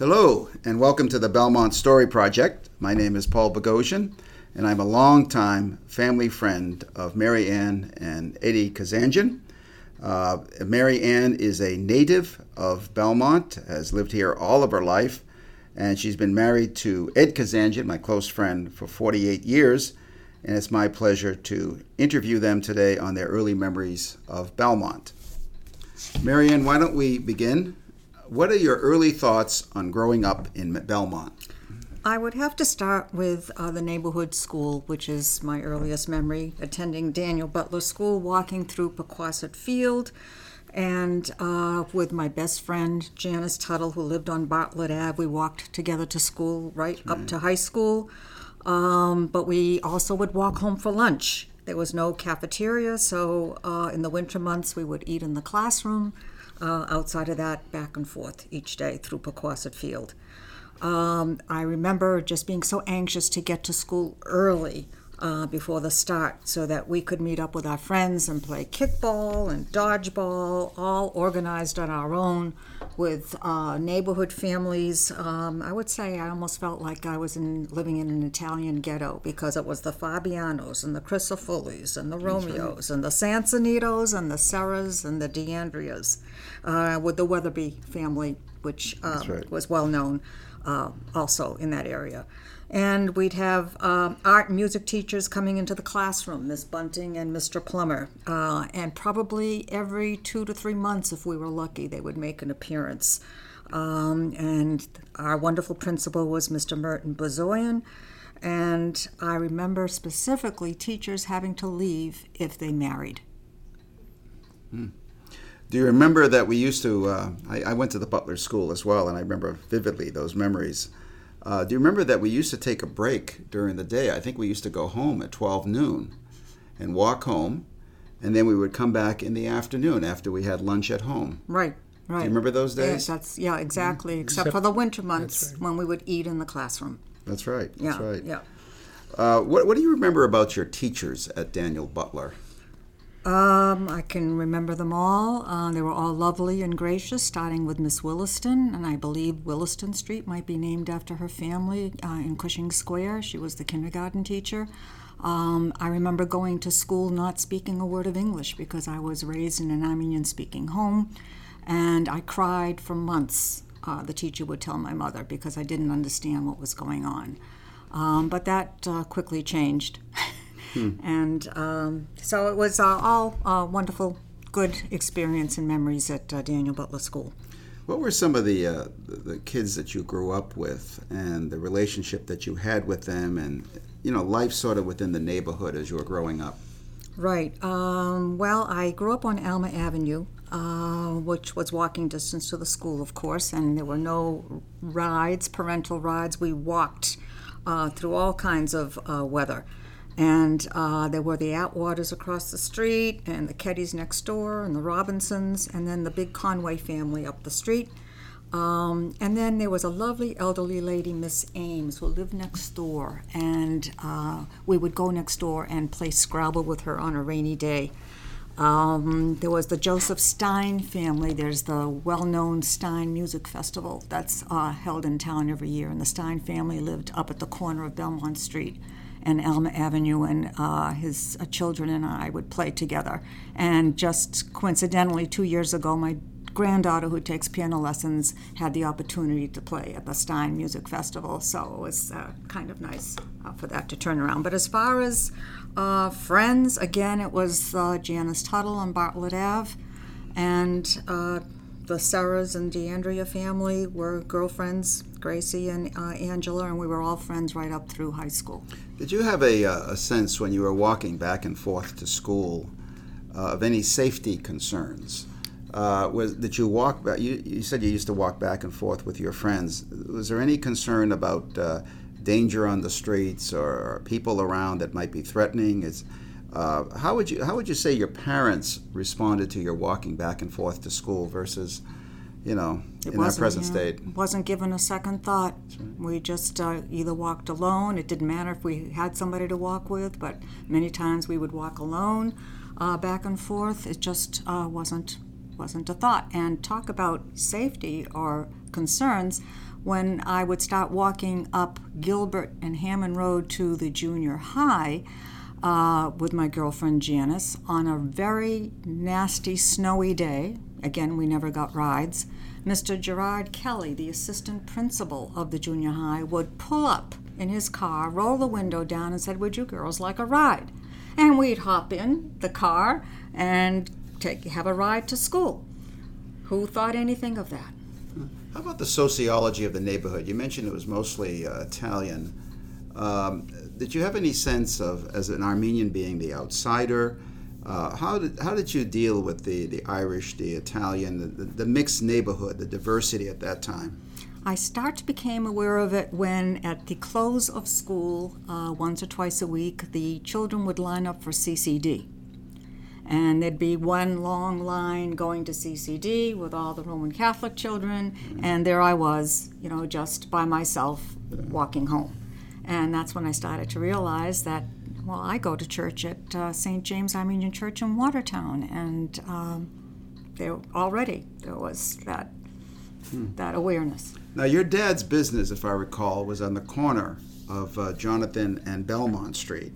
Hello, and welcome to the Belmont Story Project. My name is Paul Bogosian, and I'm a longtime family friend of Mary Ann and Eddie Kazanjian. Uh, Mary Ann is a native of Belmont, has lived here all of her life, and she's been married to Ed Kazanjian, my close friend, for 48 years. And it's my pleasure to interview them today on their early memories of Belmont. Mary Ann, why don't we begin? What are your early thoughts on growing up in Belmont? I would have to start with uh, the neighborhood school, which is my earliest memory, attending Daniel Butler School, walking through Pequasset Field, and uh, with my best friend Janice Tuttle, who lived on Bartlett Ave. We walked together to school right, up to high school, um, but we also would walk home for lunch. There was no cafeteria, so uh, in the winter months we would eat in the classroom. Uh, outside of that, back and forth each day through Pequasset Field. Um, I remember just being so anxious to get to school early uh, before the start so that we could meet up with our friends and play kickball and dodgeball, all organized on our own with uh, neighborhood families. Um, I would say I almost felt like I was in, living in an Italian ghetto because it was the Fabianos and the Cristofolis and the Romeos and the Sansonitos and the Serras and the DeAndreas uh, with the Weatherby family, which uh, right. was well known uh, also in that area. And we'd have um, art and music teachers coming into the classroom, Miss Bunting and Mr. Plummer. Uh, and probably every two to three months, if we were lucky, they would make an appearance. Um, and our wonderful principal was Mr. Merton Bazoyan. And I remember specifically teachers having to leave if they married. Do you remember that we used to? Uh, I, I went to the Butler School as well, and I remember vividly those memories. Uh, do you remember that we used to take a break during the day? I think we used to go home at 12 noon and walk home, and then we would come back in the afternoon after we had lunch at home. Right, right. Do you remember those Yeah, days? that's yeah, exactly. Except, Except- for the winter months right. when we would eat in the classroom. That's right. Yeah, That's right. yeah. Uh, what, what do you remember about your teachers at Daniel Butler? Um, I can remember them all. Uh, they were all lovely and gracious, starting with Miss Williston, and I believe Williston Street might be named after her family uh, in Cushing Square. She was the kindergarten teacher. Um, I remember going to school not speaking a word of English because I was raised in an Armenian speaking home, and I cried for months. Uh, the teacher would tell my mother because I didn't understand what was going on. Um, but that uh, quickly changed. And um, so it was uh, all uh, wonderful, good experience and memories at uh, Daniel Butler School. What were some of the, uh, the the kids that you grew up with, and the relationship that you had with them, and you know, life sort of within the neighborhood as you were growing up? Right. Um, well, I grew up on Alma Avenue, uh, which was walking distance to the school, of course, and there were no rides, parental rides. We walked uh, through all kinds of uh, weather. And uh, there were the Atwaters across the street, and the Keddys next door, and the Robinsons, and then the big Conway family up the street. Um, and then there was a lovely elderly lady, Miss Ames, who lived next door, and uh, we would go next door and play Scrabble with her on a rainy day. Um, there was the Joseph Stein family. There's the well-known Stein Music Festival that's uh, held in town every year, and the Stein family lived up at the corner of Belmont Street and Alma Avenue, and uh, his uh, children and I would play together. And just coincidentally, two years ago, my granddaughter, who takes piano lessons, had the opportunity to play at the Stein Music Festival. So it was uh, kind of nice uh, for that to turn around. But as far as uh, friends, again, it was uh, Janice Tuttle on Bartlett Ave, and the Serras and DeAndrea family were girlfriends, Gracie and uh, Angela, and we were all friends right up through high school. Did you have a, uh, a sense when you were walking back and forth to school uh, of any safety concerns? Uh, was did you walk back? You, you said you used to walk back and forth with your friends. Was there any concern about uh, danger on the streets or, or people around that might be threatening? Is uh, how would you how would you say your parents responded to your walking back and forth to school versus, you know, It in our present yeah, state? wasn't given a second thought. We just uh, either walked alone. It didn't matter if we had somebody to walk with, but many times we would walk alone, uh, back and forth. It just uh, wasn't wasn't a thought. And talk about safety or concerns. when I would start walking up Gilbert and Hammond Road to the junior high uh, with my girlfriend Janice on a very nasty, snowy day. Again, we never got rides. Mr. Gerard Kelly, the assistant principal of the junior high, would pull up in his car, roll the window down, and said, Would you girls like a ride? And we'd hop in the car and take, have a ride to school. Who thought anything of that? How about the sociology of the neighborhood? You mentioned it was mostly uh, Italian. Um, did you have any sense of, as an Armenian being the outsider, uh, how did how did you deal with the, the Irish, the Italian, the, the, the mixed neighborhood, the diversity at that time? I start became aware of it when, at the close of school, uh, once or twice a week, the children would line up for CCD, and there'd be one long line going to CCD with all the Roman Catholic children, and there I was, you know, just by myself walking home, and that's when I started to realize that well, I go to church at uh, St. James Armenian Church in Watertown, and um, there already there was that hmm. that awareness. Now, your dad's business, if I recall, was on the corner of uh, Jonathan and Belmont Street.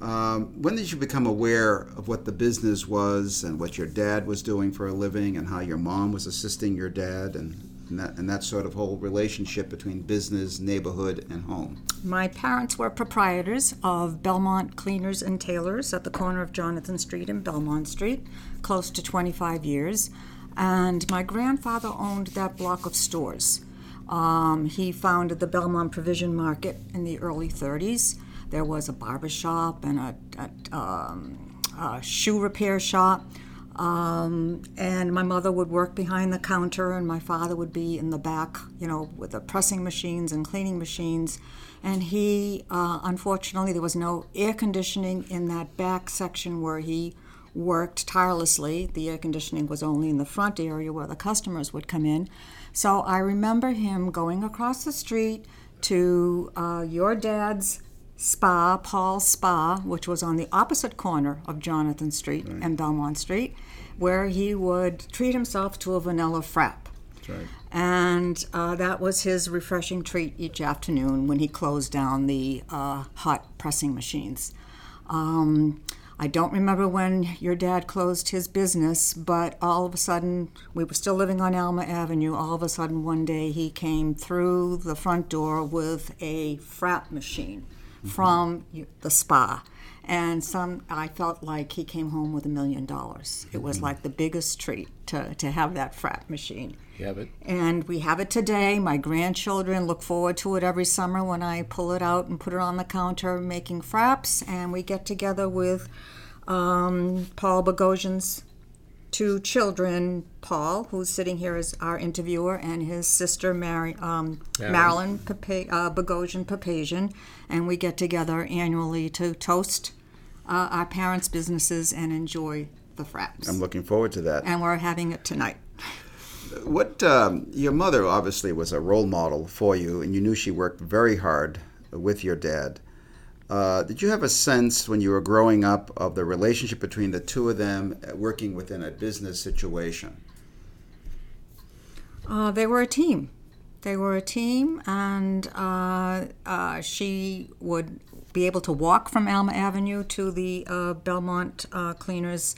Um, when did you become aware of what the business was and what your dad was doing for a living and how your mom was assisting your dad and and that, and that sort of whole relationship between business, neighborhood, and home. My parents were proprietors of Belmont Cleaners and Tailors at the corner of Jonathan Street and Belmont Street, close to 25 years. And my grandfather owned that block of stores. Um, he founded the Belmont Provision Market in the early 30s. There was a barber shop and a, a, um, a shoe repair shop. Um, and my mother would work behind the counter, and my father would be in the back, you know, with the pressing machines and cleaning machines. And he, uh, unfortunately, there was no air conditioning in that back section where he worked tirelessly. The air conditioning was only in the front area where the customers would come in. So I remember him going across the street to uh, your dad's spa, Paul's Spa, which was on the opposite corner of Jonathan Street right. and Belmont Street, where he would treat himself to a vanilla frap. Right. And uh, that was his refreshing treat each afternoon when he closed down the uh, hot pressing machines. Um, I don't remember when your dad closed his business, but all of a sudden, we were still living on Alma Avenue. All of a sudden, one day, he came through the front door with a frap machine from the spa. And some, I felt like he came home with a million dollars. It was mm-hmm. like the biggest treat to, to have that frap machine. You have it? And we have it today. My grandchildren look forward to it every summer when I pull it out and put it on the counter making fraps. And we get together with um, Paul Bogosian's two children, Paul, who's sitting here as our interviewer, and his sister Mary, um, Marilyn Papa- uh, Bogosian Papazian, and we get together annually to toast uh, our parents' businesses and enjoy the fraps. I'm looking forward to that. And we're having it tonight. What um, your mother obviously was a role model for you, and you knew she worked very hard with your dad. Uh, did you have a sense when you were growing up of the relationship between the two of them uh, working within a business situation? Uh, they were a team. They were a team, and uh, uh she would be able to walk from Alma Avenue to the uh, Belmont Cleaners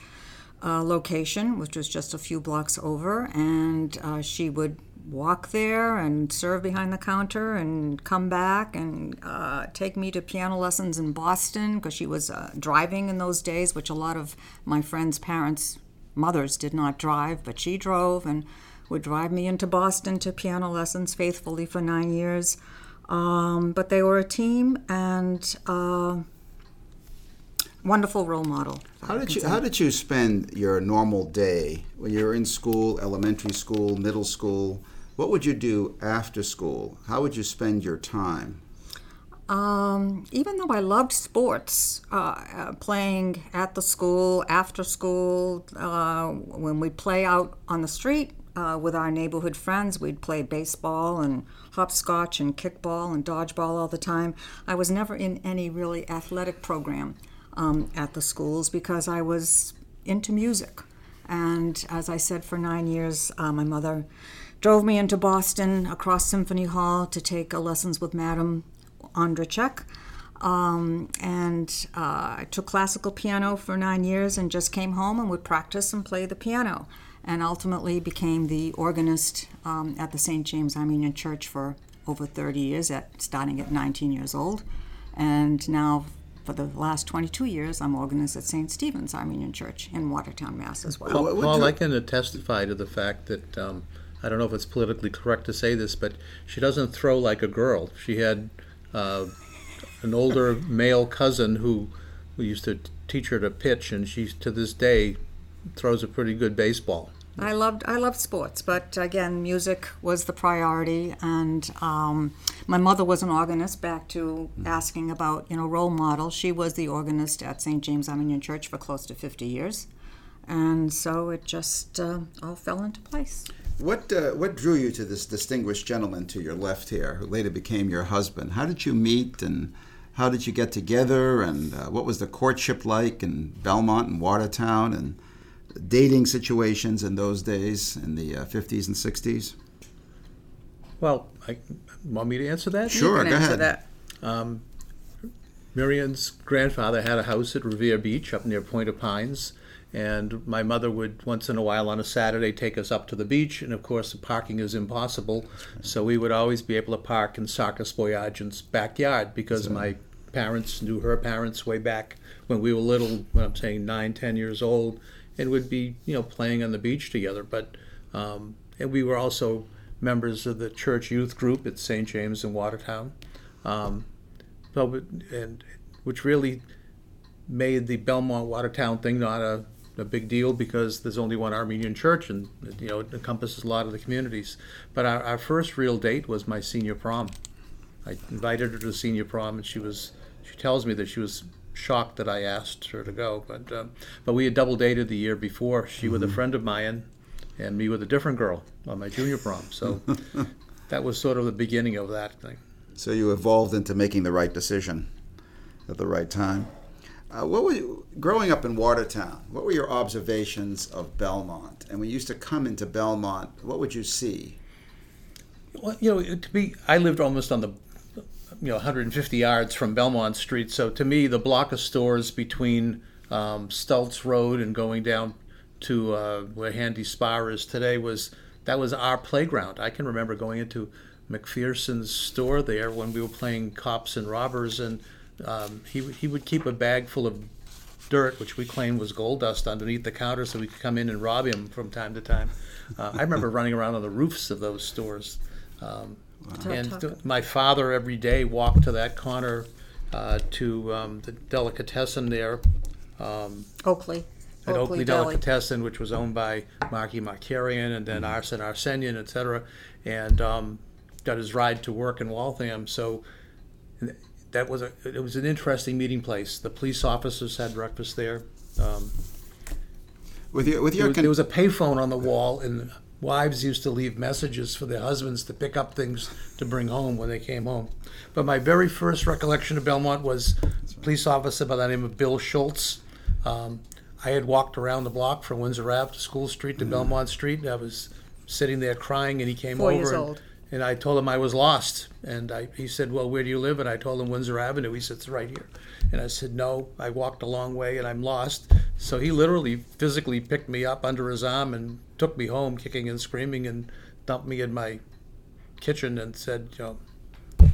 location, which was just a few blocks over, and she would walk there and serve behind the counter and come back and uh, take me to piano lessons in Boston because she was uh, driving in those days, which a lot of my friends' parents' mothers did not drive, but she drove and would drive me into Boston to piano lessons faithfully for nine years. Um, but they were a team and uh, wonderful role model. How did you How did you spend your normal day when you were in school, elementary school, middle school? What would you do after school? How would you spend your time? Um, even though I loved sports, uh, uh, playing at the school, after school, uh, when we'd play out on the street uh, with our neighborhood friends, we'd play baseball and hopscotch and kickball and dodgeball all the time. I was never in any really athletic program um, at the schools because I was into music. And as I said, for nine years, uh, my mother drove me into Boston across Symphony Hall to take lessons with Madame Ondrachek. Um, and uh, I took classical piano for nine years and just came home and would practice and play the piano. And ultimately became the organist um, at the St. James Armenian Church for over 30 years, at starting at 19 years old. And now, for the last 22 years, I'm organist at St. Stephen's Armenian Church in Watertown, Mass. as well. Paul, Paul I can testify to the fact that um, I don't know if it's politically correct to say this, but she doesn't throw like a girl. She had uh, an older male cousin who, who used to teach her to pitch, and she to this day throws a pretty good baseball. I loved I loved sports, but again, music was the priority. And um, my mother was an organist. Back to asking about you know role model, she was the organist at St. James Armenian Church for close to fifty years, and so it just uh, all fell into place. What uh, what drew you to this distinguished gentleman to your left here, who later became your husband? How did you meet, and how did you get together, and uh, what was the courtship like in Belmont and Watertown, and dating situations in those days in the uh, 50s and 60s? Well, I want me to answer that? Sure, go answer ahead. that. Um, Mary Ann's grandfather had a house at Revere Beach up near Point of Pines, and my mother would once in a while on a Saturday take us up to the beach, and of course the parking is impossible, so we would always be able to park in Sarkis Boyagin's backyard because my parents knew her parents way back when we were little, when I'm saying nine, ten years old, and would be you know playing on the beach together. But um, and we were also members of the church youth group at St. James in Watertown. Um, and which really made the Belmont Watertown thing not a, a big deal because there's only one Armenian church and you know it encompasses a lot of the communities. But our, our first real date was my senior prom. I invited her to the senior prom and she was she tells me that she was shocked that I asked her to go. But um, but we had double dated the year before. She with a friend of mine and me with a different girl on my junior prom. So that was sort of the beginning of that thing. So you evolved into making the right decision at the right time. Uh, what were you, growing up in Watertown? What were your observations of Belmont? And when you used to come into Belmont, what would you see? Well, you know, to be, I lived almost on the, you know, 150 yards from Belmont Street. So to me, the block of stores between um, Stultz Road and going down to uh, where Handy Spa is today was that was our playground. I can remember going into McPherson's store there when we were playing cops and robbers, and um, he he would keep a bag full of dirt, which we claimed was gold dust, underneath the counter, so we could come in and rob him from time to time. Uh, I remember running around on the roofs of those stores. Um, and th- my father every day walked to that corner uh, to um, the delicatessen there um, Oakley. at Oakley, Deli. Delicatessen, which was owned by Marky Markarian and then Arsen Arsenian, et cetera, and um, got his ride to work in Waltham. So that was a it was an interesting meeting place. The police officers had breakfast there. Um, With your with there, your was, con- there was a payphone on the wall, and wives used to leave messages for their husbands to pick up things to bring home when they came home. But my very first recollection of Belmont was a police officer by the name of Bill Schultz. Um, I had walked around the block from Windsor Ave to School Street to Belmont Street. And I was sitting there crying, and he came Four over. years and, old. And I told him I was lost. And I, he said, Well, where do you live? And I told him Windsor Avenue. He said, It's right here. And I said, No, I walked a long way and I'm lost. So he literally physically picked me up under his arm and took me home, kicking and screaming, and dumped me in my kitchen and said, You know,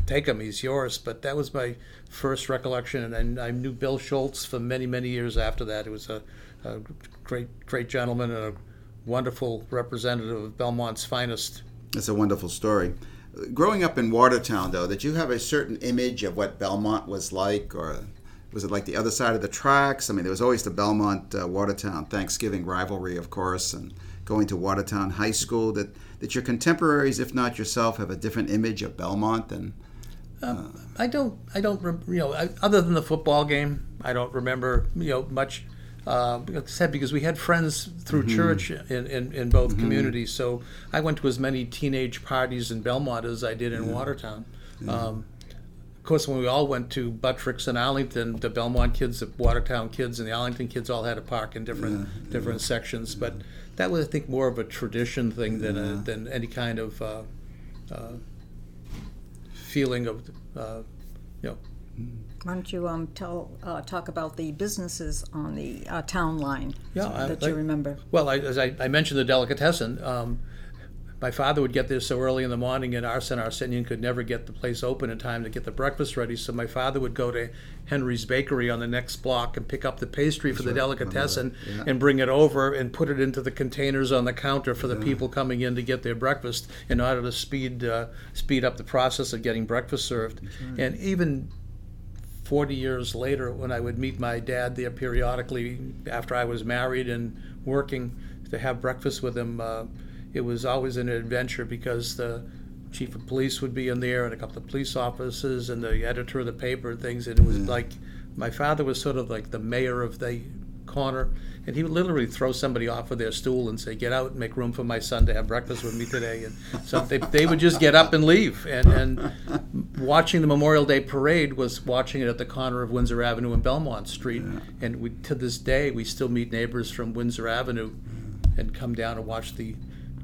take him, he's yours. But that was my first recollection. And I, I knew Bill Schultz for many, many years after that. He was a, a great, great gentleman and a wonderful representative of Belmont's finest. It's a wonderful story. Growing up in Watertown, though, did you have a certain image of what Belmont was like, or was it like the other side of the tracks? I mean, there was always the Belmont uh, Watertown Thanksgiving rivalry, of course, and going to Watertown High School. That that your contemporaries, if not yourself, have a different image of Belmont than I don't. I don't. You know, I, other than the football game, I don't remember. You know, much. Uh, said because we had friends through church in, in, in both communities, so I went to as many teenage parties in Belmont as I did in Watertown. Um, of course, when we all went to Buttricks and Arlington, the Belmont kids, the Watertown kids, and the Arlington kids all had a park in different different sections. But that was, I think, more of a tradition thing than a, than any kind of uh, uh, feeling of, uh, you know, Why don't you um, tell uh, talk about the businesses on the uh, town line Yeah, I- that I- you remember? Well, I, as I, I mentioned the delicatessen, um, my father would get there so early in the morning, and Arsene Arsenian could never get the place open in time to get the breakfast ready. So my father would go to Henry's Bakery on the next block and pick up the pastry for the delicatessen Yeah. and bring it over and put it into the containers on the counter for the people coming in to get their breakfast in order to speed uh, speed up the process of getting breakfast served. And even 40 years later, when I would meet my dad there periodically after I was married and working to have breakfast with him, uh, it was always an adventure because the chief of police would be in there and a couple of police officers and the editor of the paper and things. And it was like my father was sort of like the mayor of the corner. And he would literally throw somebody off of their stool and say, "Get out and make room for my son to have breakfast with me today." And so they, they would just get up and leave. And, and watching the Memorial Day parade was watching it at the corner of Windsor Avenue and Belmont Street. And we, to this day, we still meet neighbors from Windsor Avenue and come down and watch the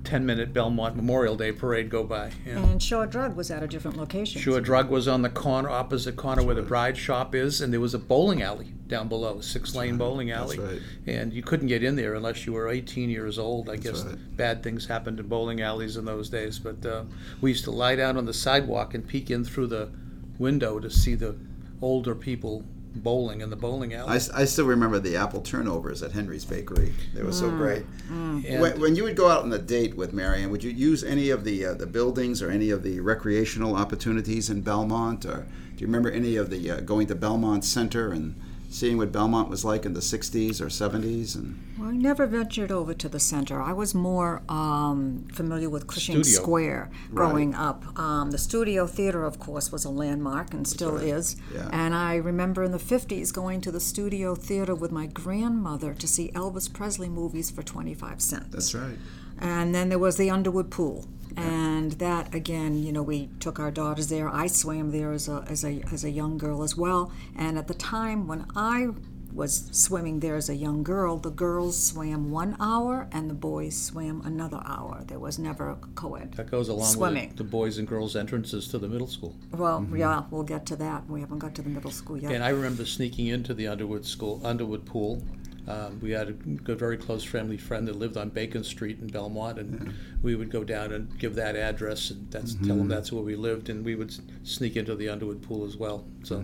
10-minute Belmont Memorial Day parade go by. Yeah. And Shore Drug was at a different location. Sure Drug was on the corner, opposite corner where the bride shop is, and there was a bowling alley down below, six lane bowling alley. right. And you couldn't get in there unless you were 18 years old. I guess right. bad things happened in bowling alleys in those days. But uh, we used to lie down on the sidewalk and peek in through the window to see the older people bowling in the bowling alley. I still remember the apple turnovers at Henry's Bakery. They were so great. And- When, when you would go out on a date with Mary Ann, would you use any of the uh, the buildings or any of the recreational opportunities in Belmont? Or do you remember any of the uh, going to Belmont Center and seeing what Belmont was like in the '60s or '70s? And Well, I never ventured over to the center. I was more um, familiar with Cushing Studio. Square growing up. Um, the Studio Theater, of course, was a landmark and still is. Yeah. And I remember in the 50s going to the Studio Theater with my grandmother to see Elvis Presley movies for 25 cents. that's right. And then there was the Underwood Pool. And that again, you know, we took our daughters there. I swam there as a, as a as a young girl as well. And at the time when I was swimming there as a young girl, the girls swam one hour and the boys swam another hour. There was never a co-ed. that goes along Swimming. with the boys and girls entrances to the middle school. Well, mm-hmm. yeah, we'll get to that. We haven't got to the middle school yet. And I remember sneaking into the Underwood School, Underwood Pool. Um, we had a good, very close family friend that lived on Bacon Street in Belmont, and we would go down and give that address and that's tell them that's where we lived, and we would sneak into the Underwood Pool as well. So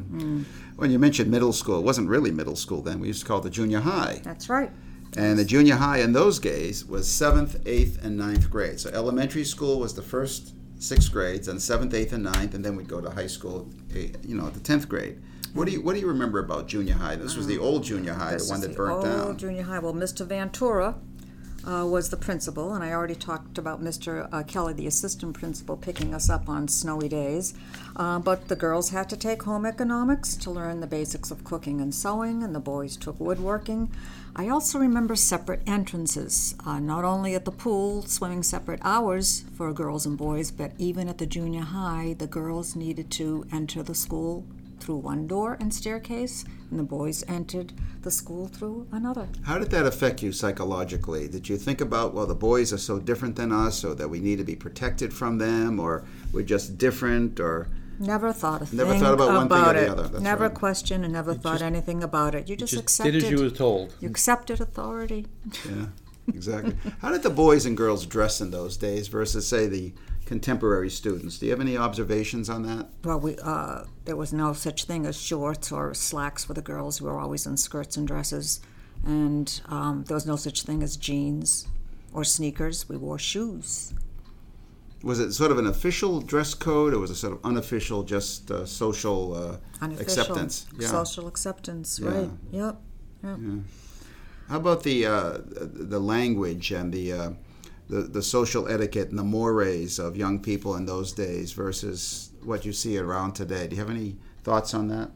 When you mentioned middle school, it wasn't really middle school then. We used to call it the junior high. That's right. And the junior high in those days was seventh, eighth, and ninth grade. So elementary school was the first six grades, and seventh, eighth, and ninth, and then we'd go to high school, eh, you know, the tenth grade. What do you What do you remember about junior high? This was the old junior high, This the one that burnt old down. junior high. Well, Mr. Ventura uh, was the principal, and I already talked about Mr. Uh, Kelly, the assistant principal, picking us up on snowy days. Uh, but the girls had to take home economics to learn the basics of cooking and sewing, and the boys took woodworking. I also remember separate entrances, uh, not only at the pool, swimming separate hours for girls and boys, but even at the junior high, the girls needed to enter the school through one door and staircase, and the boys entered the school through another. How did that affect you psychologically? Did you think about, well, the boys are so different than us, or that we need to be protected from them, or we're just different, or Never thought a Never thing thought about one thing or the other, that's never right. questioned and never thought just- anything about it. You just, just accepted. did as you were told. you accepted authority. yeah, exactly. How did the boys and girls dress in those days versus, say, the contemporary students? Do you have any observations on that? Well, we uh, there was no such thing as shorts or slacks for the girls. We were always in skirts and dresses, and um, there was no such thing as jeans or sneakers. We wore shoes. Was it sort of an official dress code, or was it sort of unofficial, just uh, social uh, Unofficial acceptance? Yeah. social acceptance. Yeah. Right. Yep. How about the uh, the language and the, uh, the the social etiquette and the mores of young people in those days versus what you see around today? Do you have any thoughts on that?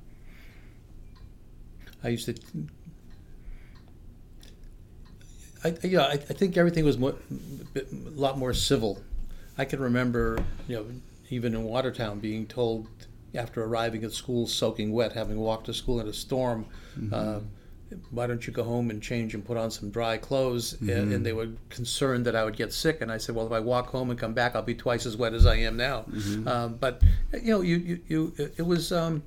I used to. I, yeah, I, I think everything was more, a lot more civil. I can remember, you know, even in Watertown, being told after arriving at school soaking wet, having walked to school in a storm. Uh, why don't you go home and change and put on some dry clothes? And, and they were concerned that I would get sick. And I said, well, if I walk home and come back, I'll be twice as wet as I am now. Um, but you know, you you, you it was um,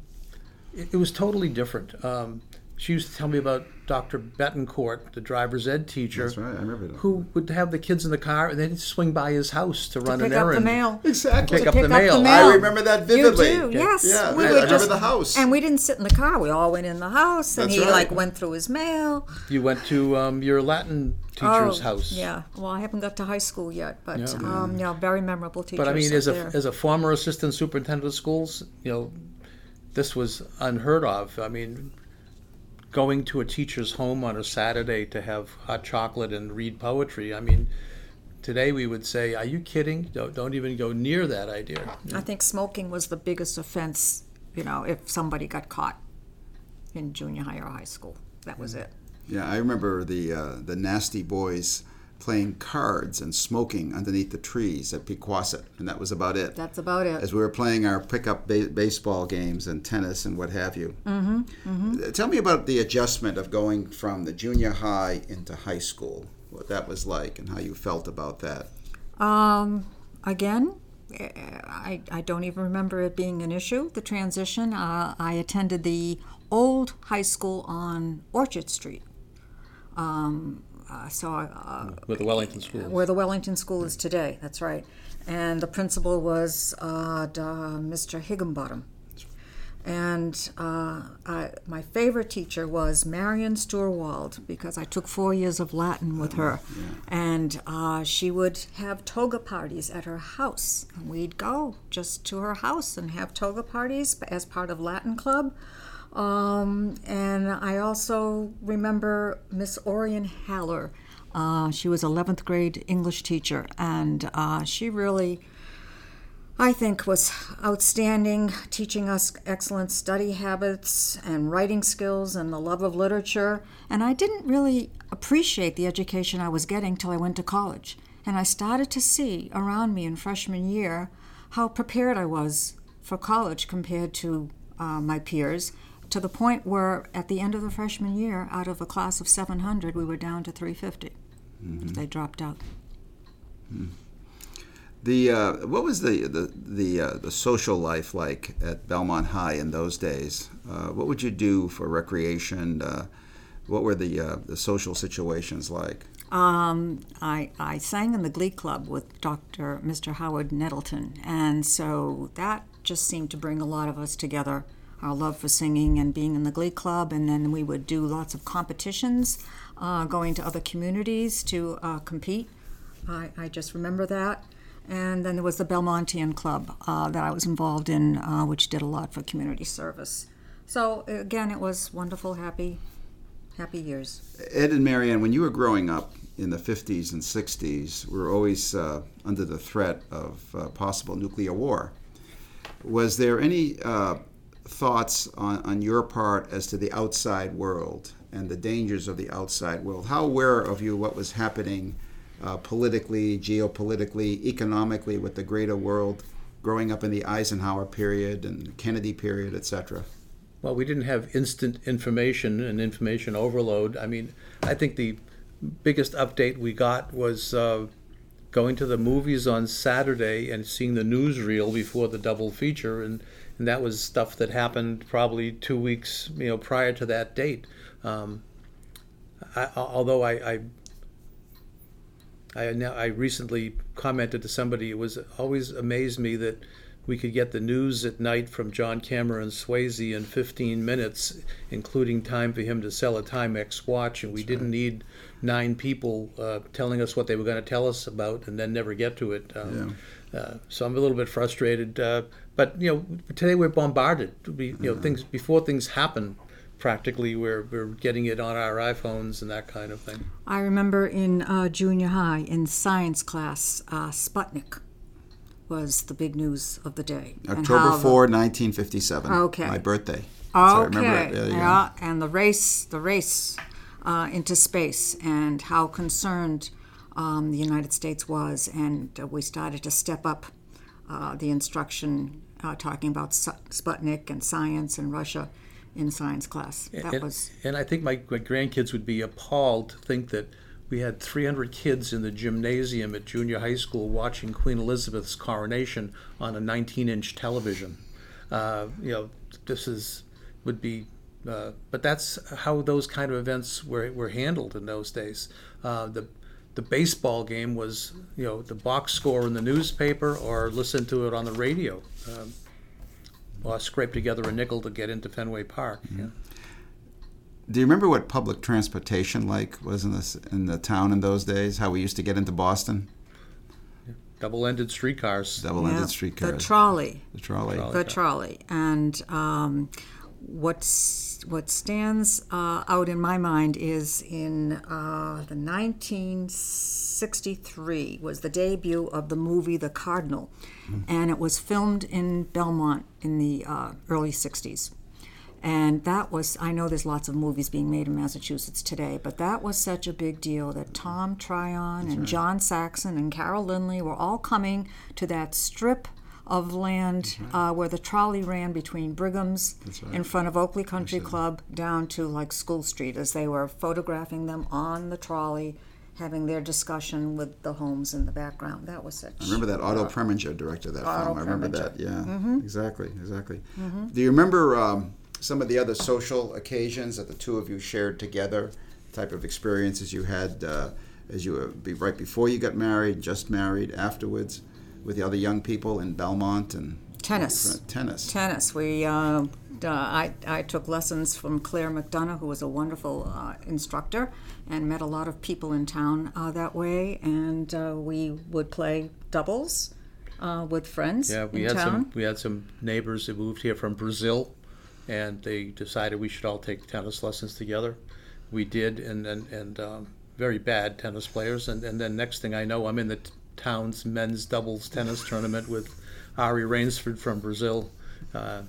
it, it was totally different. Um, she used to tell me about Dr. Betancourt, the driver's ed teacher, That's right, I remember that. who would have the kids in the car and they'd swing by his house to run pick an up errand. the mail. Exactly. Pick up Pick the up mail. the mail. I remember that vividly. You do, yes. Yeah, we I would remember just, the house. And we didn't sit in the car. We all went in the house, and That's he right. like went through his mail. You went to um, your Latin teacher's Oh, house. Yeah. Well, I haven't got to high school yet, but Yeah. um, yeah, very memorable teachers. But I mean, as a there. as a former assistant superintendent of schools, you know, this was unheard of. I mean, going to a teacher's home on a Saturday to have hot chocolate and read poetry. I mean, today we would say, "Are you kidding? Don't, don't even go near that idea." I think smoking was the biggest offense. You know, if somebody got caught in junior high or high school, that was it. Yeah, I remember the uh, the nasty boys playing cards and smoking underneath the trees at Pequasset, and that was about it. That's about it. As we were playing our pickup ba- baseball games and tennis and what have you. Mm-hmm, Tell me about the adjustment of going from the junior high into high school. What that was like and how you felt about that. Um, again, eh, I, I don't even remember it being an issue, the transition. Uh, I attended the old high school on Orchard Street. Um, uh, so, uh, With the Wellington School. where the Wellington School is today, that's right. And the principal was uh, Mr. Higginbottom. And uh, I, my favorite teacher was Marion Sturwald because I took four years of Latin with her. And uh, she would have toga parties at her house. And we'd go just to her house and have toga parties as part of Latin Club. Um, and I also remember Miss Orion Haller. Uh, she was 11th grade English teacher, and uh, she really I think was outstanding, teaching us excellent study habits and writing skills and the love of literature. And I didn't really appreciate the education I was getting till I went to college. And I started to see around me in freshman year how prepared I was for college compared to uh, my peers, to the point where at the end of the freshman year, out of a class of 700, we were down to 350. They dropped out. The uh, what was the the the, uh, the social life like at Belmont High in those days? Uh, what would you do for recreation? Uh, what were the uh, the social situations like? Um, I, I sang in the Glee Club with Dr. Mr. Howard Nettleton, and so that just seemed to bring a lot of us together. Our love for singing and being in the Glee Club, and then we would do lots of competitions, uh, going to other communities to uh, compete. I, I just remember that. And then there was the Belmontian Club uh, that I was involved in, uh, which did a lot for community service. So again, it was wonderful, happy, happy years. Ed and Mary Ann, when you were growing up in the 50s and 60s, we were always uh, under the threat of uh, possible nuclear war. Was there any uh, thoughts on, on your part as to the outside world and the dangers of the outside world? How aware of you what was happening uh, politically, geopolitically, economically with the greater world, growing up in the Eisenhower period and Kennedy period, etc.? Well, we didn't have instant information and information overload. I mean, I think the biggest update we got was uh, going to the movies on Saturday and seeing the newsreel before the double feature, and, and that was stuff that happened probably two weeks, you know, prior to that date. Um, I, although I, I I now I recently commented to somebody. It was always amazed me that we could get the news at night from John Cameron Swayze in 15 minutes, including time for him to sell a Timex watch, and we didn't need nine people uh, telling us what they were going to tell us about and then never get to it. Um, uh, so I'm a little bit frustrated. Uh, but you know, today we're bombarded. We, you know, things before things happen. Practically, we're we're getting it on our iPhones and that kind of thing. I remember in uh, junior high, in science class, uh, Sputnik was the big news of the day. October how 4, 1957. Okay. My birthday. The, So I remember it. There you yeah, and the race, the race uh, into space, and how concerned um, the United States was, and uh, we started to step up uh, the instruction uh, talking about Sputnik and science and Russia in science class. That and, was and I think my, my grandkids would be appalled to think that we had 300 kids in the gymnasium at junior high school watching Queen Elizabeth's coronation on a 19-inch television. Uh, you know, this is would be, uh, but that's how those kind of events were, were handled in those days. Uh, the the baseball game was, you know, the box score in the newspaper or listen to it on the radio. Um, or scrape together a nickel to get into Fenway Park. Mm-hmm. Yeah. Do you remember what public transportation like was in this in the town in those days? How we used to get into Boston? Double-ended streetcars. Double-ended yeah, streetcars. the trolley. The trolley. Trolley. the trolley. And um, what's what stands uh, out in my mind is in uh, the 1963 was the debut of the movie The Cardinal, and it was filmed in Belmont in the uh, early 60s. And that was, I know there's lots of movies being made in Massachusetts today, but that was such a big deal that Tom Tryon and John Saxon and Carol Lynley were all coming to that strip of land uh, where the trolley ran between Brigham's in front of Oakley Country Club down to like School Street as they were photographing them on the trolley, having their discussion with the homes in the background. That was such. I remember that Otto Preminger directed that Otto film. I remember that. Yeah, exactly, exactly. Do you remember um, some of the other social occasions that the two of you shared together? Type of experiences you had uh, as you were be right before you got married, just married, afterwards, with the other young people in Belmont and Tennis. Tennis. Tennis. We, uh, uh, I, I took lessons from Claire McDonough, who was a wonderful uh, instructor, and met a lot of people in town uh, that way. And uh, we would play doubles uh, with friends Yeah, we in had town. some we had some neighbors that moved here from Brazil, and they decided we should all take tennis lessons together. We did, and and, and um, very bad tennis players. And, and then next thing I know, I'm in the t- town's men's doubles tennis tournament with Ari Rainsford from Brazil. Uh,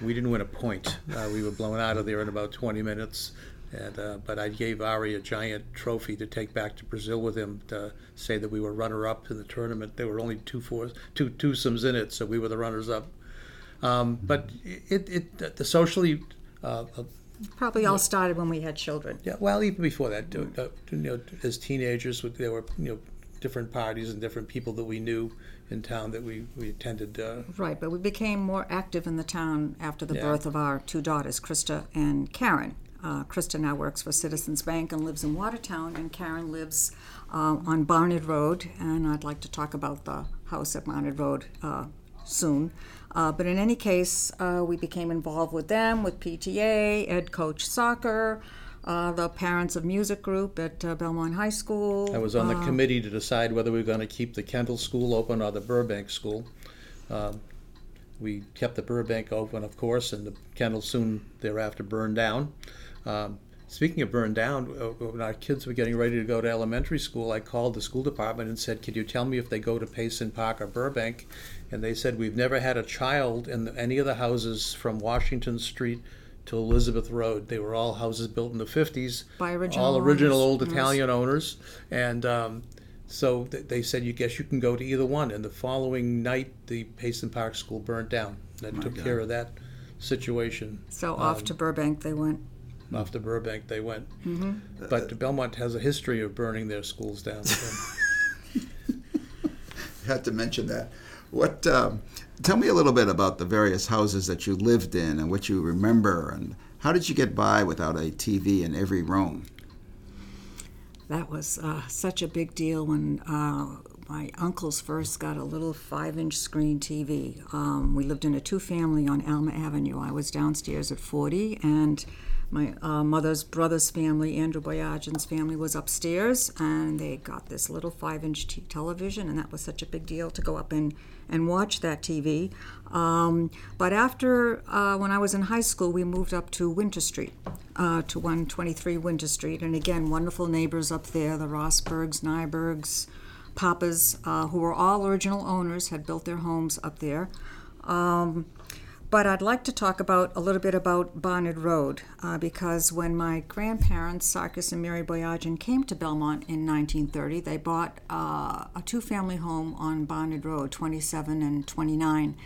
we didn't win a point. Uh, we were blown out of there in about 20 minutes. And, uh, but I gave Ari a giant trophy to take back to Brazil with him to say that we were runner-up in the tournament. There were only two fours, two twosomes in it, so we were the runners-up. Um, but it, it the socially, uh, uh, Probably all started when we had children. yeah. Well, even before that, you know, as teenagers, there were you know different parties and different people that we knew in town that we we attended. Uh, Right, but we became more active in the town after the Yeah. birth of our two daughters, Krista and Karen. Uh, Krista now works for Citizens Bank and lives in Watertown, and Karen lives uh, on Barnard Road. And I'd like to talk about the house at Barnard Road uh, soon. Uh, but in any case, uh, we became involved with them, with PTA, Ed Coach Soccer, uh, the Parents of Music group at uh, Belmont High School. I was on the committee to decide whether we were going to keep the Kendall School open or the Burbank School. Um, we kept the Burbank open, of course, and the Kendall soon thereafter burned down. Um, speaking of burned down, uh, when our kids were getting ready to go to elementary school, I called the school department and said, "Could you tell me if they go to Payson Park or Burbank?" And they said, "We've never had a child in the, any of the houses from Washington Street." To Elizabeth Road, they were all houses built in the '50s, By original all original owners, old yes. Italian owners, and um, so th- they said, "You guess you can go to either one." And the following night, the Payson Park School burned down. That took care of that situation. So off to Burbank they went. Off to Burbank they went. But Belmont has a history of burning their schools down. so. had to mention that. What? Um, tell me a little bit about the various houses that you lived in and what you remember, and how did you get by without a TV in every room? That was uh, such a big deal when uh, my uncles first got a little five inch screen TV. Um, we lived in a two family on Alma Avenue. I was downstairs at 40, and my uh, mother's brother's family, Andrew Boyagin's family, was upstairs, and they got this little five inch t- television, and that was such a big deal to go up and, and watch that TV. Um, but after, uh, when I was in high school, we moved up to Winter Street, uh, to 123 Winter Street, and again, wonderful neighbors up there the Rossbergs, Nybergs, Papas, uh, who were all original owners, had built their homes up there. Um, but I'd like to talk about a little bit about Barnard Road uh, because when my grandparents, Sarkis and Mary Boyagin, came to Belmont in 1930, they bought uh, a two family home on Barnard Road, 27 and 29.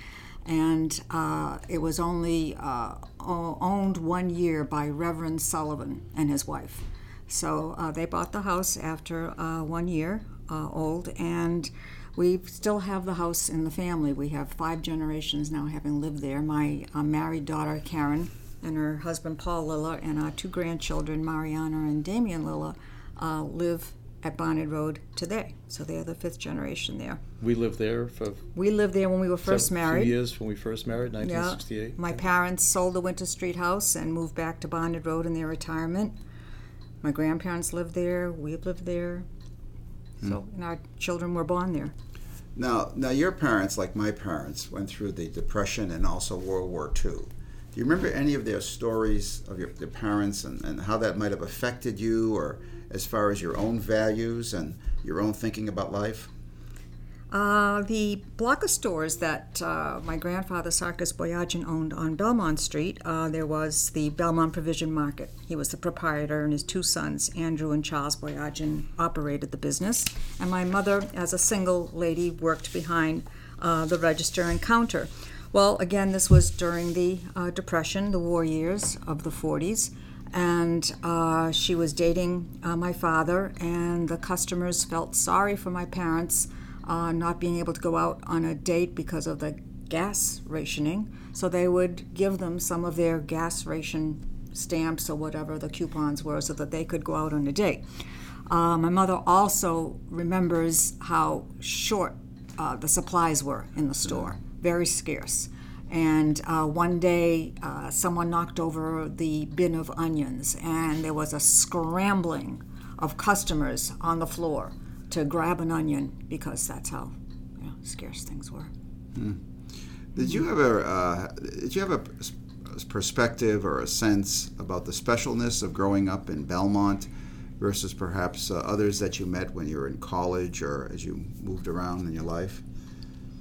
and uh, it was only uh, owned one year by Reverend Sullivan and his wife. So uh, they bought the house after uh, one year old, and we still have the house in the family. We have five generations now having lived there. My uh, married daughter, Karen, and her husband, Paul Lilla, and our two grandchildren, Mariana and Damien Lilla, uh, live at Barnard Road today. So they're the fifth generation there. We lived there for. We lived there when we were first married. Years when we first married, Yeah. 1968. My parents sold the Winter Street house and moved back to Barnard Road in their retirement. My grandparents lived there. We've lived there. So, and our children were born there. Now, now your parents, like my parents, went through the Depression and also World War II. Do you remember any of their stories of your, their parents and, and how that might have affected you, or as far as your own values and your own thinking about life? Uh, the block of stores that uh, my grandfather Sarkis Boyagin owned on Belmont Street, uh, there was the Belmont Provision Market. He was the proprietor, and his two sons, Andrew and Charles Boyagin, operated the business. And my mother, as a single lady, worked behind uh, the register and counter. Well, again, this was during the uh, Depression, the war years of the 40s. And uh, she was dating uh, my father, and the customers felt sorry for my parents uh, not being able to go out on a date because of the gas rationing. So they would give them some of their gas ration stamps or whatever the coupons were so that they could go out on a date. Uh, my mother also remembers how short uh, the supplies were in the store, very scarce. And uh, one day, uh, someone knocked over the bin of onions, and there was a scrambling of customers on the floor to grab an onion because that's how you know, scarce things were. Did you ever uh, did you have a perspective or a sense about the specialness of growing up in Belmont versus perhaps uh, others that you met when you were in college or as you moved around in your life?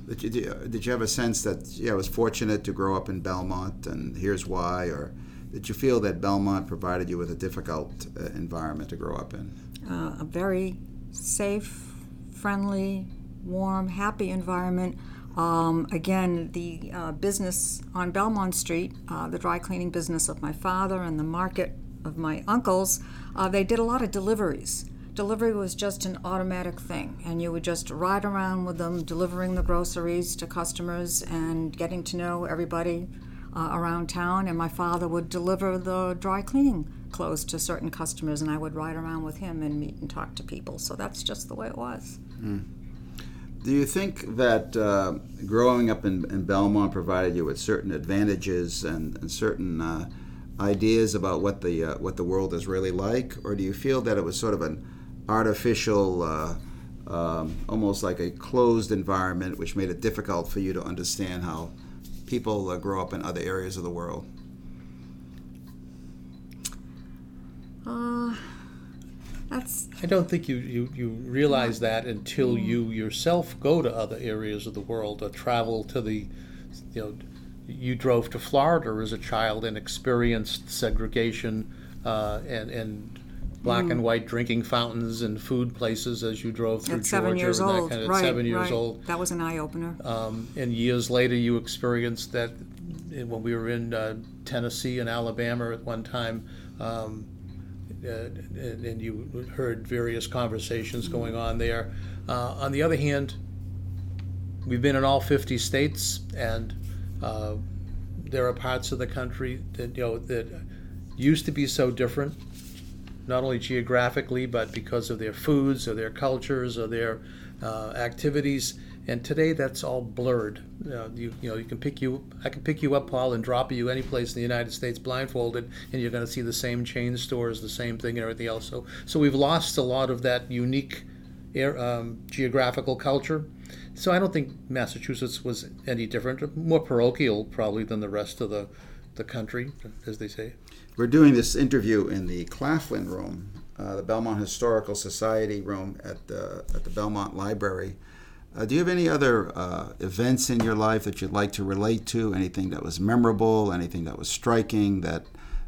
Did you, did you have a sense that yeah, I was fortunate to grow up in Belmont and here's why, or did you feel that Belmont provided you with a difficult uh, environment to grow up in? Uh, a very safe, friendly, warm, happy environment. Um, again, the uh, business on Belmont Street, uh, the dry cleaning business of my father and the market of my uncles, uh, they did a lot of deliveries. Delivery was just an automatic thing, and you would just ride around with them, delivering the groceries to customers and getting to know everybody uh, around town. And my father would deliver the dry cleaning clothes to certain customers, and I would ride around with him and meet and talk to people. So that's just the way it was. Do you think that uh, growing up in, in Belmont provided you with certain advantages and, and certain uh, ideas about what the uh, what the world is really like, or do you feel that it was sort of an artificial, uh, um, almost like a closed environment, which made it difficult for you to understand how people uh, grow up in other areas of the world? Uh, that's I don't think you, you, you realize that until you yourself go to other areas of the world or travel to the, you know, you drove to Florida as a child and experienced segregation uh, and, and black and white drinking fountains and food places as you drove through at seven Georgia years and that old. kind of right, seven years right. old. That was an eye opener. Um, and years later, you experienced that when we were in uh, Tennessee and Alabama at one time, um, uh, and, and you heard various conversations going on there. Uh, on the other hand, we've been in all 50 states, and uh, there are parts of the country that you know that used to be so different, not only geographically but because of their foods or their cultures or their uh, activities. And today, that's all blurred. You know, you, you know, you can pick you. I can pick you up, Paul, and drop you any place in the United States blindfolded, and you're going to see the same chain stores, the same thing, and everything else. So, so we've lost a lot of that unique air, um, geographical culture. So I don't think Massachusetts was any different. More parochial, probably, than the rest of the the country, as they say. We're doing this interview in the Claflin Room, uh, the Belmont Historical Society room at the at the Belmont Library. Uh, do you have any other uh, events in your life that you'd like to relate to? Anything that was memorable? Anything that was striking that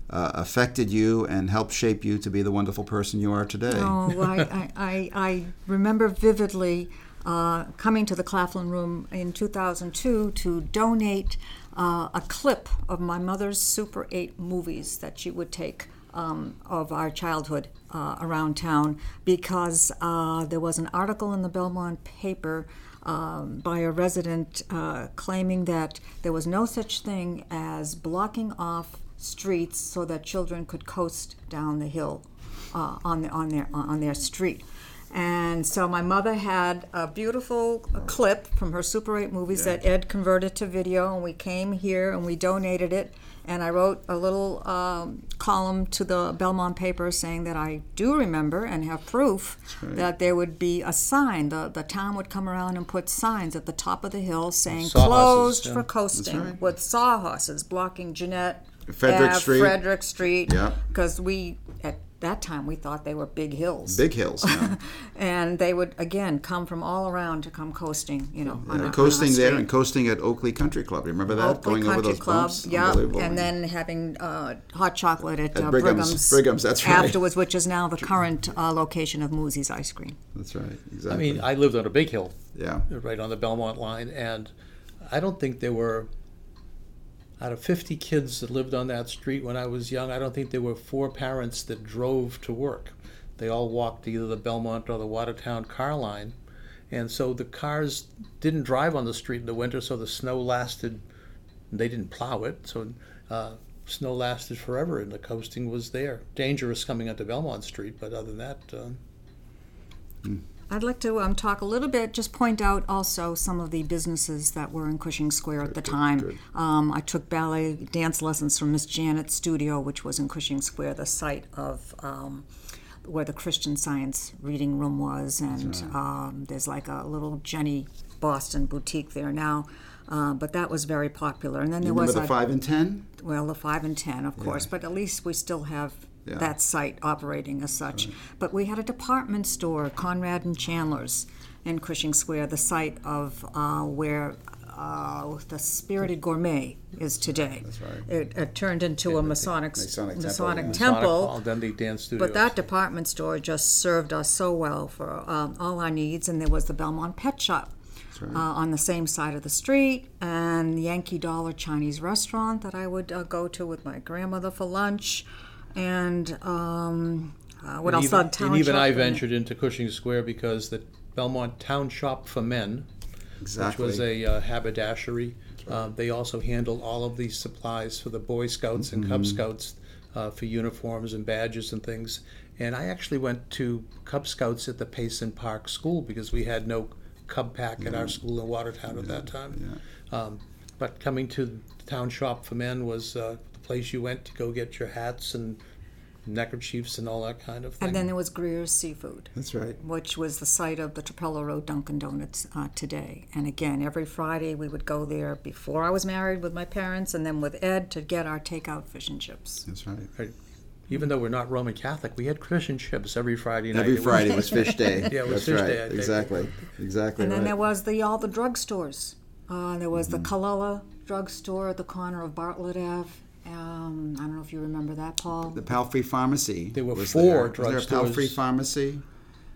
uh, affected you and helped shape you to be the wonderful person you are today? Oh, well, I, I, I, I remember vividly uh, coming to the Claflin Room in 2002 to donate uh, a clip of my mother's Super 8 movies that she would take um, of our childhood uh, around town because uh, there was an article in the Belmont paper um, by a resident uh, claiming that there was no such thing as blocking off streets so that children could coast down the hill uh, on, the, on, their, on their street. And so my mother had a beautiful clip from her Super 8 movies that Ed converted to video, and we came here and we donated it. And I wrote a little um, column to the Belmont paper saying that I do remember and have proof that there would be a sign. The, the town would come around and put signs at the top of the hill saying closed for coasting right. with sawhorses blocking Jeanette Frederick Ave, Street. Frederick Street. Yeah. Because we, that time, we thought they were big hills Big hills. Yeah. and they would again come from all around to come coasting, you know, on Yeah, our- on coasting there and coasting at Oakley Country Club. You Remember that? Oakley Going over Country those Club, bumps? yeah, Unbelievable. and then having uh, hot chocolate at, At uh, Brigham's- Brigham's. Brigham's, that's right. Afterwards, which is now the current uh, location of Moosey's Ice Cream. That's right. Exactly. I mean, I lived on a big hill, yeah. right on the Belmont line, and I don't think there were out of 50 kids that lived on that street when I was young. I don't think there were four parents that drove to work. They all walked either the Belmont or the Watertown car line, and so the cars didn't drive on the street in the winter. So the snow lasted. They didn't plow it, so uh, snow lasted forever, and the coasting was there. Dangerous coming onto Belmont Street, but other than that. Um, I'd like to um, talk a little bit, just point out also some of the businesses that were in Cushing Square at the time. Um, I took ballet dance lessons from Miss Janet's studio, which was in Cushing Square, the site of um, where the Christian Science reading room was. And um, there's like a little Jenny Boston boutique there now. Uh, but that was very popular. And then there was the a, five and ten? well, the five and ten, of course, but at least we still have Yeah. that site operating as such. But we had a department store, Conrad and Chandler's, in Cushing Square, the site of uh, where uh, the Spirited Gourmet is today. That's right. It, it turned into a Masonic Masonic temple, Masonic yeah. temple. Sonic Hall, Dundee Dance Studios. But that department store just served us so well for um, all our needs, and there was the Belmont Pet Shop uh, on the same side of the street, and Yankee Dollar Chinese restaurant that I would uh, go to with my grandmother for lunch, and um, uh, what and else? even, The town and even I shop. ventured into Cushing Square because the Belmont Town Shop for Men, Exactly. which was a uh, haberdashery, uh, they also handled all of these supplies for the Boy Scouts and Mm-hmm. Cub Scouts uh, for uniforms and badges and things. And I actually went to Cub Scouts at the Payson Park School because we had no Cub Pack at our school in Watertown at that time. Um, but coming to the Town Shop for Men was uh, the place you went to go get your hats and neckerchiefs and all that kind of thing. And then there was Greer's Seafood. That's right. which was the site of the Trapelo Road Dunkin' Donuts uh, today. And again, every Friday we would go there before I was married with my parents and then with Ed to get our takeout fish and chips. That's right. Right. Even though we're not Roman Catholic, we had Christian chips every Friday night. Every Friday was fish day. Yeah, it was That's fish right. day, I think. Exactly. Exactly. And then right. there was the all the drugstores. Uh, there was the Kalala drugstore at the corner of Bartlett Ave. Um, I don't know if you remember that, Paul. the Palfrey Pharmacy. There were was four there. Was there a Palfrey. Pharmacy?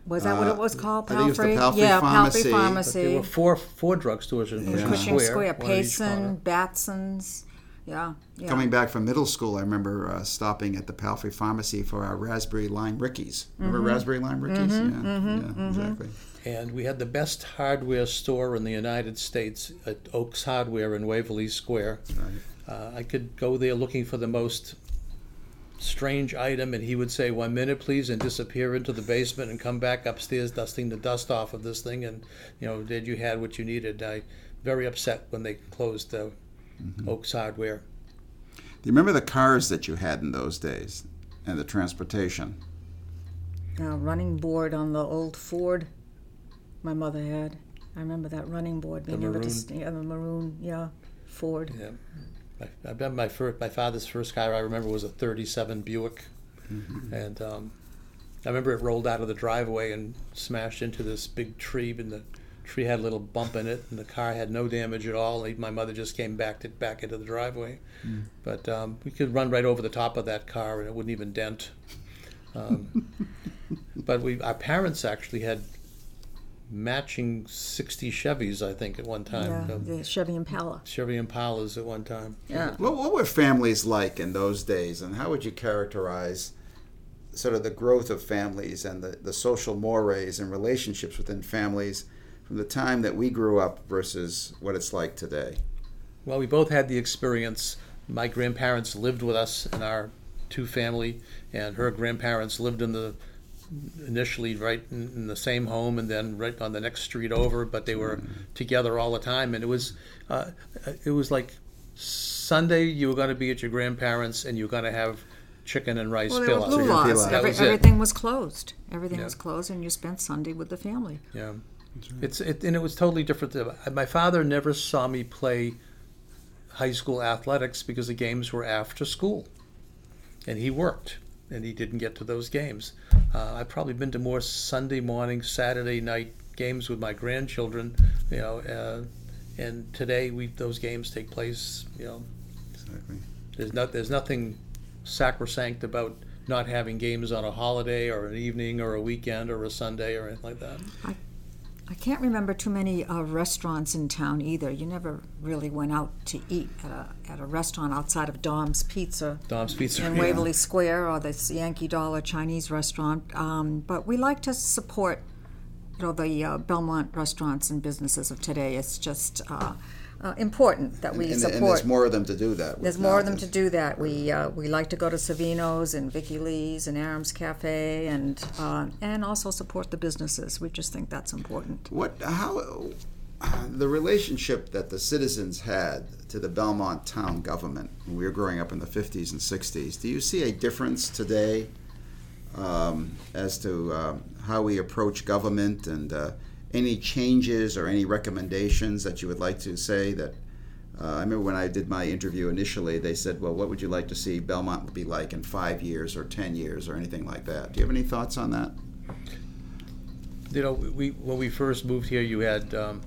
Was that what uh, it was called? I think it was the Palfrey? Palfrey yeah, Pharmacy. Palfrey But Pharmacy. There were four four drugstores in Cushing, Cushing Square. Square, one at each corner. Payson, Batson's. Yeah, yeah. Coming back from middle school, I remember uh, stopping at the Palfrey Pharmacy for our raspberry lime Rickies. Remember Mm-hmm. raspberry lime Rickies? yeah, yeah, exactly. And we had the best hardware store in the United States at Oaks Hardware in Waverley Square. Uh, I could go there looking for the most strange item, and he would say, "One minute, please," and disappear into the basement and come back upstairs, dusting the dust off of this thing. And you know, did you had what you needed? I very upset when they closed uh, Oaks Hardware. Do you remember the cars that you had in those days and the transportation? uh, running board on the old Ford my mother had. I remember that running board being able to maroon? st- yeah, the maroon, yeah, Ford. Yeah. My, I remember my first, my father's first car I remember was a '37 Buick, and um, I remember it rolled out of the driveway and smashed into this big tree, and the tree had a little bump in it, and the car had no damage at all. My mother just came back to, back into the driveway, but um, we could run right over the top of that car, and it wouldn't even dent. Um, but we, our parents actually had matching 60 Chevys, I think, at one time. Yeah, Um, the Chevy Impala. Chevy Impalas at one time. Yeah. What, what were families like in those days, and how would you characterize sort of the growth of families and the, the social mores and relationships within families from the time that we grew up versus what it's like today? Well, we both had the experience. My grandparents lived with us in our two family, and her grandparents lived in the initially right in, in the same home and then right on the next street over, but they were together all the time, and it was uh, it was like Sunday you were going to be at your grandparents and you were going to have chicken and rice Well, there were pilaf. blue laws. pilaf. That Every, was it. everything was closed. Everything Yeah. was closed, and you spent Sunday with the family. Yeah, it's it, and it was totally different. to- My father never saw me play high school athletics because the games were after school, and he worked, and he didn't get to those games. Uh, I've probably been to more Sunday morning, Saturday night games with my grandchildren, you know, uh, and today we those games take place. You know, Exactly. there's not there's nothing sacrosanct about not having games on a holiday or an evening or a weekend or a Sunday or anything like that. I can't remember too many uh, restaurants in town either. You never really went out to eat at a, at a restaurant outside of Dom's Pizza Dom's Pizza. in Waverley Square or this Yankee Dollar Chinese restaurant. Um, but we like to support you know, the uh, Belmont restaurants and businesses of today. It's just uh, uh, important that we and, support. and there's more of them to do that. There's more of them to do that. We uh, we like to go to Savino's and Vicki Lee's and Aram's Cafe and uh, and also support the businesses. We just think that's important. What how the relationship that the citizens had to the Belmont town government when we were growing up in the 50s and 60s. Do you see a difference today um, as to um, how we approach government and uh, any changes or any recommendations that you would like to say that uh, I remember when I did my interview initially, they said, "Well, what would you like to see Belmont be like in five years or ten years or anything like that?" Do you have any thoughts on that? you know, we when we first moved here, you had um,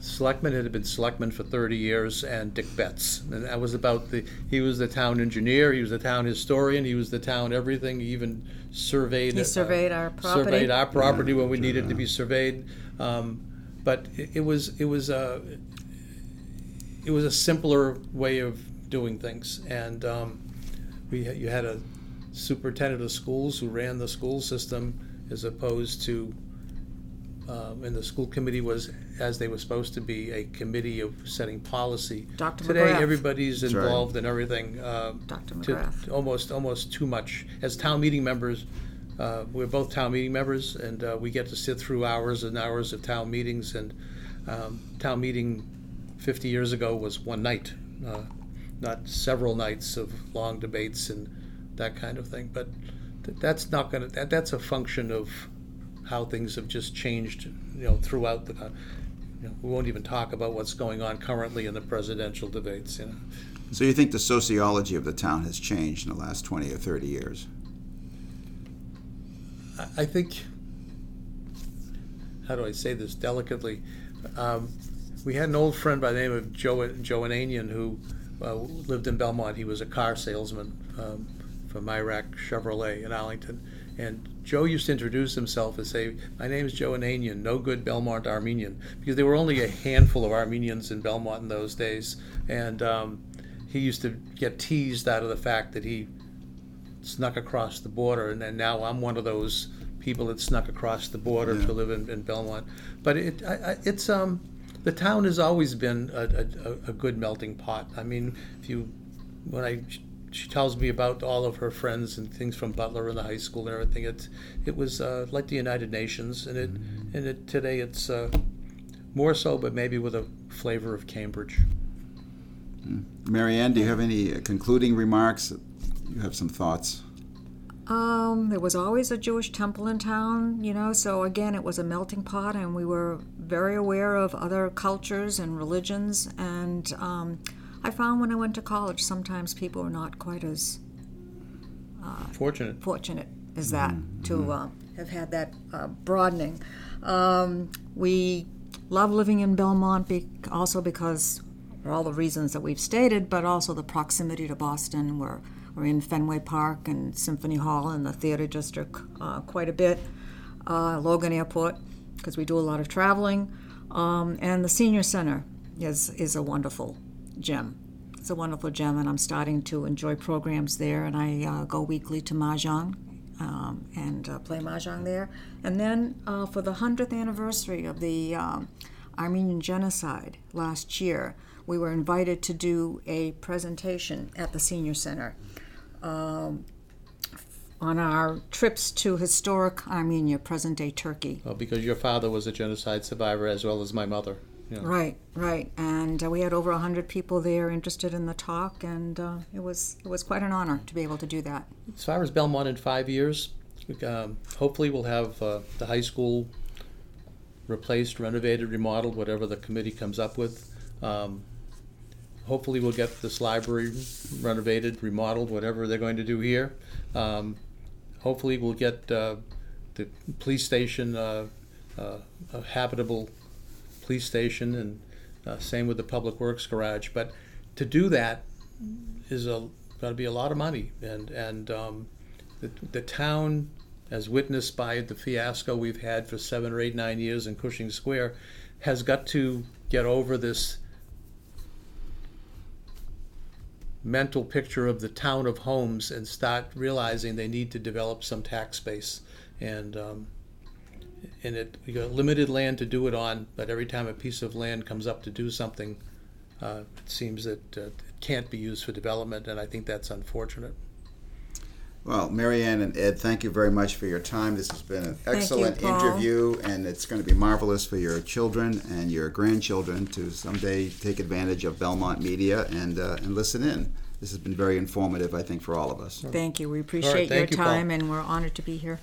selectman it had been selectman for 30 years, and Dick Betts, and that was about the. He was the town engineer. He was the town historian. He was the town everything. He even surveyed. He uh, surveyed our property. Surveyed our property Yeah, when we sure, needed to be surveyed. Um, but it, it was it was a it was a simpler way of doing things, and um, we you had a superintendent of schools who ran the school system as opposed to um, and the school committee was as they were supposed to be a committee of setting policy. Dr. Today, McGrath. everybody's right. involved in everything. Uh, Dr. to- McGrath. almost almost too much. As town meeting members, uh, we're both town meeting members, and uh, we get to sit through hours and hours of town meetings. And um, town meeting 50 years ago was one night, uh, not several nights of long debates and that kind of thing. But th- that's not going to. That, that's a function of how things have just changed, you know, throughout the. co- You we won't even talk about what's going on currently in the presidential debates. You know. So you think the sociology of the town has changed in the last 20 or 30 years? I- think, how do I say this delicately? Um, we had an old friend by the name of Joe Joe Ananian who uh, lived in Belmont. He was a car salesman um, from Iraq Chevrolet in Arlington. And Joe used to introduce himself and say, "My name is Joe Ananian, no good Belmont Armenian," because there were only a handful of Armenians in Belmont in those days. And um, he used to get teased out of the fact that he snuck across the border, and then now I'm one of those people that snuck across the border Yeah. to live in, in Belmont. But it, I, I, it's um, the town has always been a, a, a- good melting pot. I mean, if you, when I, she tells me about all of her friends and things from Butler and the high school and everything. It, it was uh, like the United Nations, and it, and it today it's uh, more so, but maybe with a flavor of Cambridge. Mary Ann, do you have any concluding remarks? You have some thoughts. Um, there was always a Jewish temple in town, you know, so again, it was a melting pot, and we were very aware of other cultures and religions. And um, I found when I went to college, sometimes people were not quite as Fortunate. fortunate as that to uh, have had that uh, broadening. Um, we love living in Belmont be- also because for all the reasons that we've stated, but also the proximity to Boston. We're, we're in Fenway Park and Symphony Hall and the theater district uh, quite a bit, uh, Logan Airport. because we do a lot of traveling. Um, and the senior center is is a wonderful gym. It's a wonderful gym, and I'm starting to enjoy programs there. And I uh, go weekly to mahjong um, and uh, play mahjong there. And then uh, for the hundredth anniversary of the um, Armenian genocide last year, we were invited to do a presentation at the senior center um, on our trips to historic Armenia, present day Turkey. Well, because your father was a genocide survivor as well as my mother. know. Right, right, and uh, we had over hundred people there interested in the talk, and uh, it was it was quite an honor to be able to do that. As far as Belmont in five years, um, hopefully we'll have uh, the high school replaced, renovated, remodeled, whatever the committee comes up with. Um, hopefully we'll get this library renovated, remodeled, whatever they're going to do here. Um, hopefully we'll get uh, the police station uh, uh, a habitable police station, and uh, same with the public works garage. But to do that is a got to be a lot of money, and and um, the, the town, as witnessed by the fiasco we've had for seven or eight, nine years in Cushing Square, has got to get over this mental picture of the town of homes and start realizing they need to develop some tax base. And um, and it we got limited land to do it on, but every time a piece of land comes up to do something, uh, it seems that uh, it can't be used for development, and I think that's unfortunate. Well, Mary Ann and Ed, thank you very much for your time. This has been an excellent Paul. interview, and it's going to be marvelous for your children and your grandchildren to someday take advantage of Belmont media and uh, and listen in. This has been very informative, I think, for all of us. Thank you. We appreciate your thank you, Paul. time, and we're honored to be here.